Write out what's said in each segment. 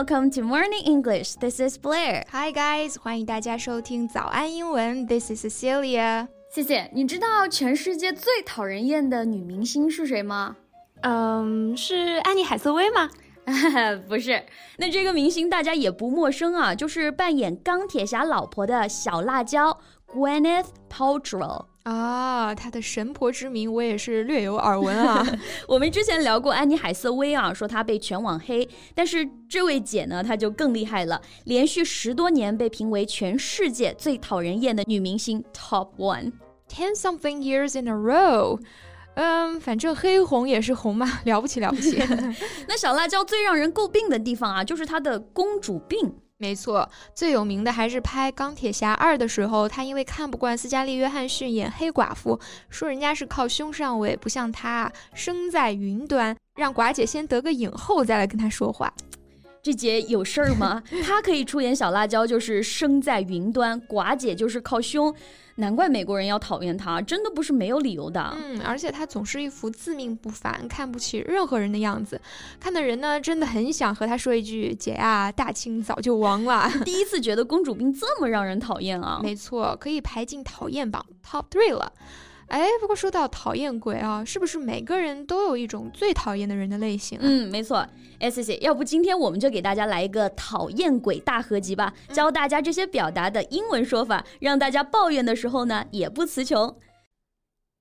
welcome to Morning English. This is Blair. Hi guys，欢迎大家收听早安英文。This is Cecilia。谢谢。你知道全世界最讨人厌的女明星是谁吗？嗯，是安妮海瑟薇吗？不是。那这个明星大家也不陌生啊，就是扮演钢铁侠老婆的小辣椒 Gwyneth Paltrow。 啊，她的神婆之名我也是略有耳闻啊。我们之前聊过安妮海瑟薇啊，说她被全网黑，但是这位姐呢，她就更厉害了，连续十多年被评为全世界最讨人厌的女明星 Top One，ten something years in a row。嗯，反正黑红也是红嘛，了不起了不起。那小辣椒最让人诟病的地方啊，就是她的公主病。没错，最有名的还是拍《钢铁侠二》的时候，他因为看不惯斯嘉丽·约翰逊演黑寡妇，说人家是靠胸上位，不像他生在云端，让寡姐先得个影后再来跟他说话。这姐有事儿吗？她可以出演小辣椒，就是生在云端；寡姐就是靠胸。难怪美国人要讨厌她，真的不是没有理由的。嗯，而且她总是一副自命不凡、看不起任何人的样子，看的人呢真的很想和她说一句：“姐呀，大清早就亡了。”第一次觉得公主病这么让人讨厌啊！没错，可以排进讨厌榜 top three 了。哎，不过说到讨厌鬼啊，是不是每个人都有一种最讨厌的人的类型？嗯，没错。哎，谢谢。要不今天我们就给大家来一个讨厌鬼大合集吧，教大家这些表达的英文说法，让大家抱怨的时候呢也不词穷。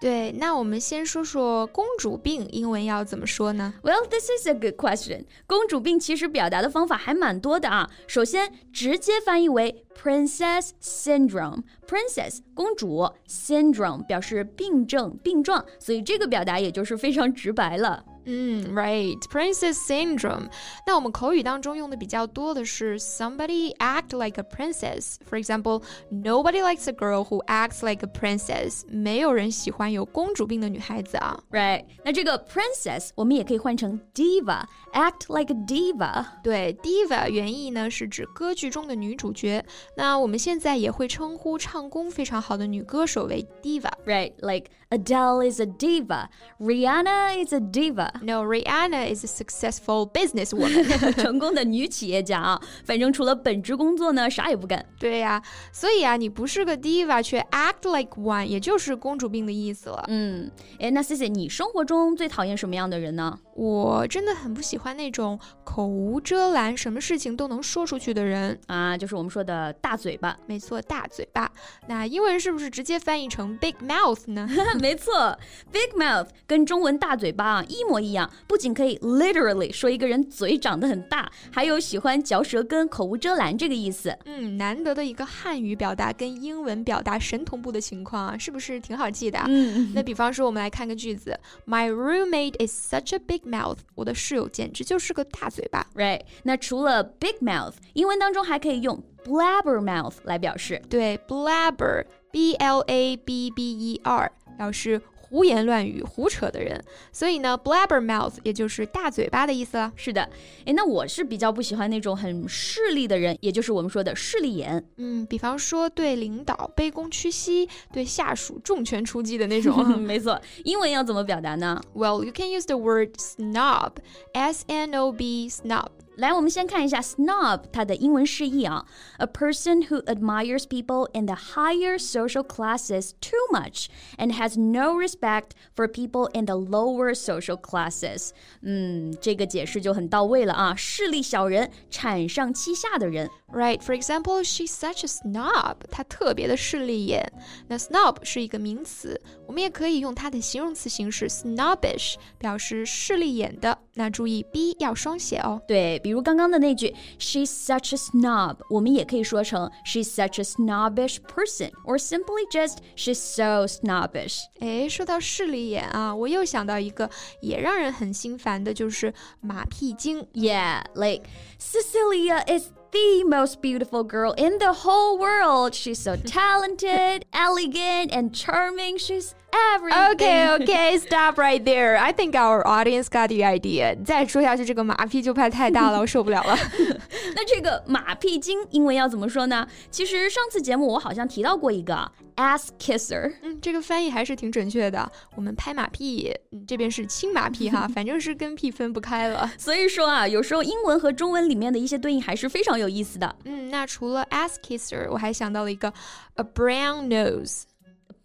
对，那我们先说说公主病，英文要怎么说呢？Well, this is a good question. 公主病其实表达的方法还蛮多的啊。首先，直接翻译为 princess syndrome。princess 公主，syndrome 表示病症、病状，所以这个表达也就是非常直白了。嗯，right，princess syndrome。那我们口语当中用的比较多的是 somebody act like a princess。For example, nobody likes a girl who acts like a princess。没有人喜欢有公主病的女孩子啊。Right，那这个 princess 我们也可以换成 diva，act like a diva。对，diva 原意呢是指歌剧中的女主角。那我们现在也会称呼唱功非常好的女歌手为 diva。Right，like Adele is a diva，Rihanna is a diva。No, Rihanna is a successful businesswoman，成功的女企业家啊。反正除了本职工作呢，啥也不干。对呀，所以啊，你不是个 diva，却 act like one，也就是公主病的意思了。嗯，哎，那 C C，你生活中最讨厌什么样的人呢？ 我真的很不喜欢那种口无遮拦、什么事情都能说出去的人啊，就是我们说的大嘴巴。没错，大嘴巴。那英文是不是直接翻译成 big mouth 呢？没错，big mouth 跟中文大嘴巴啊一模一。样，不仅可以 literally 说一个人嘴长得很大，还有喜欢嚼舌根、口无遮拦这个意思。嗯，难得的一个汉语表达跟英文表达神同步的情况啊，是不是挺好记的？嗯，那比方说，我们来看个句子：My roommate is such a big mouth。我的室友简直就是个大嘴巴。Right？那除了 big mouth，英文当中还可以用 blabber mouth 来表示。对，blabber，b l a b b e r，表示。胡言乱语、胡扯的人，所以呢，blabbermouth 也就是大嘴巴的意思了。是的，哎，那我是比较不喜欢那种很势利的人，也就是我们说的势利眼。嗯，比方说对领导卑躬屈膝，对下属重拳出击的那种。没错，英文要怎么表达呢？Well, you can use the word snob，s n o b，snob。来，我们先看一下 snob 它的英文释义啊，a person who admires people in the higher social classes too much and has no respect for people in the lower social classes。嗯，这个解释就很到位了啊，势利小人，产上欺下的人。Right, for example, she's such a snob. 她特别的势利眼。那 snob 是一个名词，我们也可以用它的形容词形式 snobbish 表示势利眼的。那注意 b 要双写哦。对， 比如刚刚的那句 she's such a snob，我们也可以说成 she's such a snobbish person，or simply just she's so snobbish。哎，说到势利眼啊，我又想到一个也让人很心烦的，就是马屁精。Yeah, like Cecilia is the most beautiful girl in the whole world. She's so talented, elegant, and charming. She's everything. Okay, okay, stop right there. I think our audience got the idea. 再说下去，这个马屁就怕太大了，我受不了了。 那这个马屁精英文要怎么说呢？其实上次节目我好像提到过一个 ass kisser。嗯，这个翻译还是挺准确的。我们拍马屁，这边是亲马屁哈，反正是跟屁分不开了。所以说啊，有时候英文和中文里面的一些对应还是非常有意思的。嗯，那除了 ass kisser，我还想到了一个 a brown nose。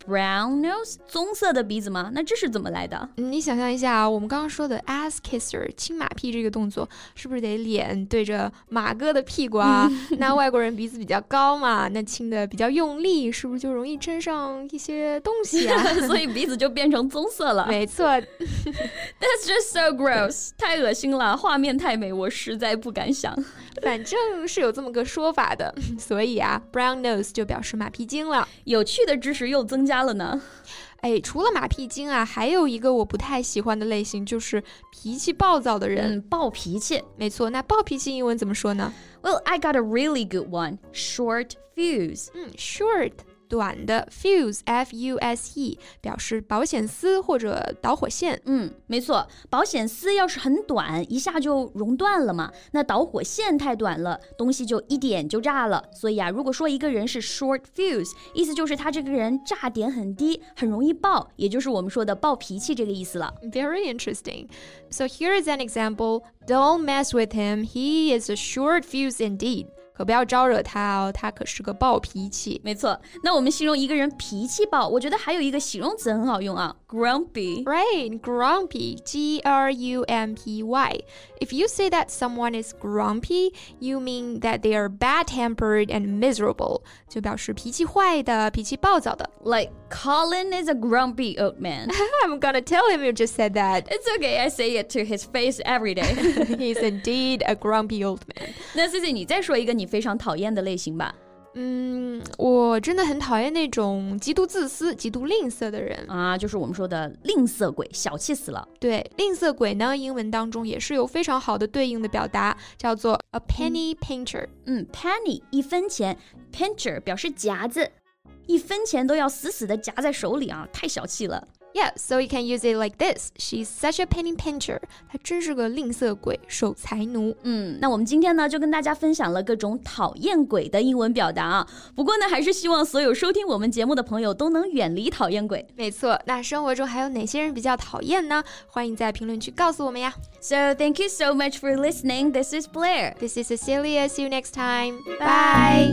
Brown nose，棕色的鼻子吗？那这是怎么来的？你想象一下啊，我们刚刚说的 ass kisser 亲马屁这个动作，是不是得脸对着马哥的屁股啊？那外国人鼻子比较高嘛，那亲的比较用力，是不是就容易沾上一些东西啊？所以鼻子就变成棕色了。没错。That's just so gross，太恶心了，画面太美，我实在不敢想。反正是有这么个说法的，所以啊，brown nose 就表示马屁精了。有趣的知识又增加了呢。哎，除了马屁精啊，还有一个我不太喜欢的类型，就是脾气暴躁的人。嗯，暴脾气。没错，那暴脾气英文怎么说呢？Well, I got a really good one. Short fuse. 嗯，short。短的 fuse，f u s e，表示保险丝或者导火线。嗯，没错，保险丝要是很短，一下就熔断了嘛。那导火线太短了，东西就一点就炸了。所以啊，如果说一个人是 short fuse，意思就是他这个人炸点很低，很容易爆，也就是我们说的暴脾气这个意思了。Very interesting. So here is an example. Don't mess with him. He is a short fuse indeed. 可不要招惹他哦，他可是个暴脾气。没错，那我们形容一个人脾气暴，我觉得还有一个形容词很好用啊，grumpy。Right, grumpy, G R U M P Y. If you say that someone is grumpy, you mean that they are bad-tempered and miserable，就表示脾气坏的、脾气暴躁的。Like Colin is a grumpy old man. I'm gonna tell him you just said that. It's okay, I say it to his face every day. He's indeed a grumpy old man. 那 C C，你再说一个你。 你非常讨厌的类型吧？嗯，我真的很讨厌那种极度自私、极度吝啬的人啊，就是我们说的吝啬鬼，小气死了。对，吝啬鬼呢，英文当中也是有非常好的对应的表达，叫做 a penny pincher。嗯，penny 一分钱，pincher 表示夹子，一分钱都要死死的夹在手里啊，太小气了。Yeah, so you can use it like this. She's such a penny pincher. 她真是个吝啬鬼、守财奴。嗯，那我们今天呢，就跟大家分享了各种讨厌鬼的英文表达啊。不过呢，还是希望所有收听我们节目的朋友都能远离讨厌鬼。没错，那生活中还有哪些人比较讨厌呢？欢迎在评论区告诉我们呀。So thank you so much for listening. This is Blair. This is Cecilia. See you next time. Bye.